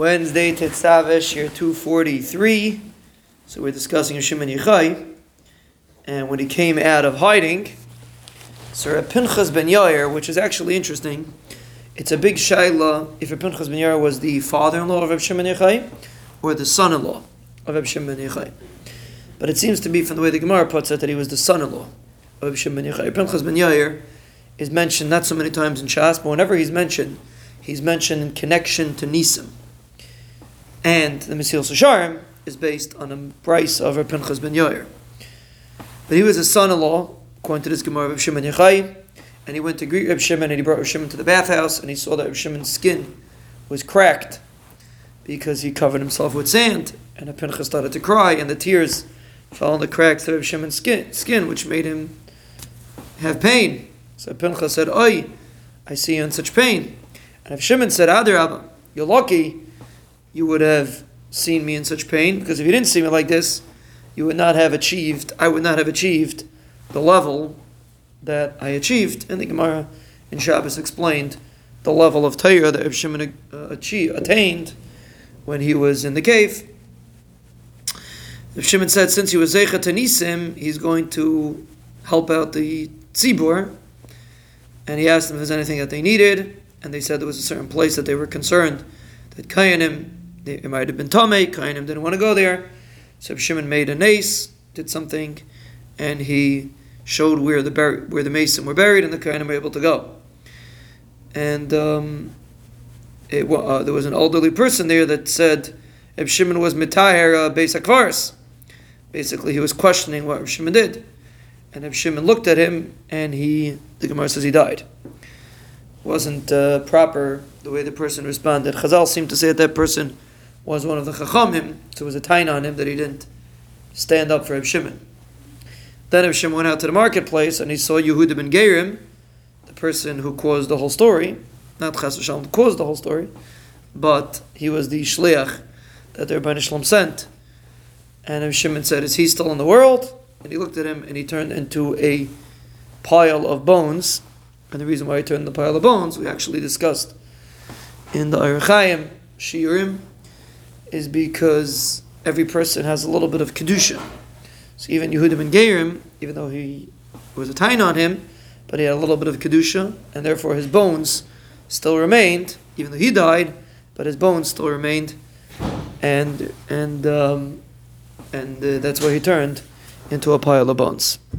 Wednesday, Tetzavish, year 243. So we're discussing Shimon Yochai. And when he came out of hiding, Sir Pinchas ben Yair, which is actually interesting, it's a big shaila if Pinchas ben Yair was the father-in-law of Reb Shimon Yochai or the son-in-law of Reb Shimon Yochai. But it seems to be from the way the Gemara puts it that he was the son-in-law of Reb Shimon Yochai. Reb Pinchas ben Yair is mentioned not so many times in Shas, but whenever he's mentioned, he's mentioned in connection to Nisim. And the Mesilas Yesharim is based on a braisa of Reb Pinchas ben Yair. But he was a son-in-law, according to this Gemara, of Shimon Yochai, and he went to greet Reb Shimon, and he brought Reb Shimon to the bathhouse, and he saw that Reb Shimon's skin was cracked because he covered himself with sand, and Reb Pinchas started to cry, and the tears fell on the cracks of Reb Shimon's skin, skin, which made him have pain. So Pinchas said, Oi, I see you in such pain. And Reb Shimon said, Adir Abba, you're lucky you would have seen me in such pain, because if you didn't see me like this, you would not have achieved, I would not have achieved the level that I achieved. And the Gemara in Shabbos explained the level of Torah that Reb Shimon uh, attained when he was in the cave. Reb Shimon said since he was Zecha Tanisim, he's going to help out the Tzibur, and he asked them if there's anything that they needed, and they said there was a certain place that they were concerned that Kayanim it might have been Tomei, Kohanim didn't want to go there. So Shimon made a nace, did something, and he showed where the bur- where the meisim were buried, and the Kohanim were able to go. And um, it, uh, there was an elderly person there that said if Shimon was mitaher uh, beis akvaris. Basically, he was questioning what Shimon did, and if Shimon looked at him, and he, the Gemara says he died. Wasn't uh, proper the way the person responded. Chazal seemed to say that that person was one of the Chachamim, so it was a tain on him that he didn't stand up for Reb Shimon. Then Reb Shimon went out to the marketplace and he saw Yehuda ben Gerim, the person who caused the whole story, not Chas v'shalom caused the whole story, but he was the shliach that the Rebbeinu Shalom sent. And Reb Shimon said, "Is he still in the world?" And he looked at him and he turned into a pile of bones. And the reason why he turned into a pile of bones, we actually discussed in the Arachayim Shiurim is because every person has a little bit of kedusha. So even Yehuda ben Gerim, even though he was a tain on him, but he had a little bit of kedusha, and therefore his bones still remained, even though he died, but his bones still remained, and and um, and uh, that's why he turned into a pile of bones.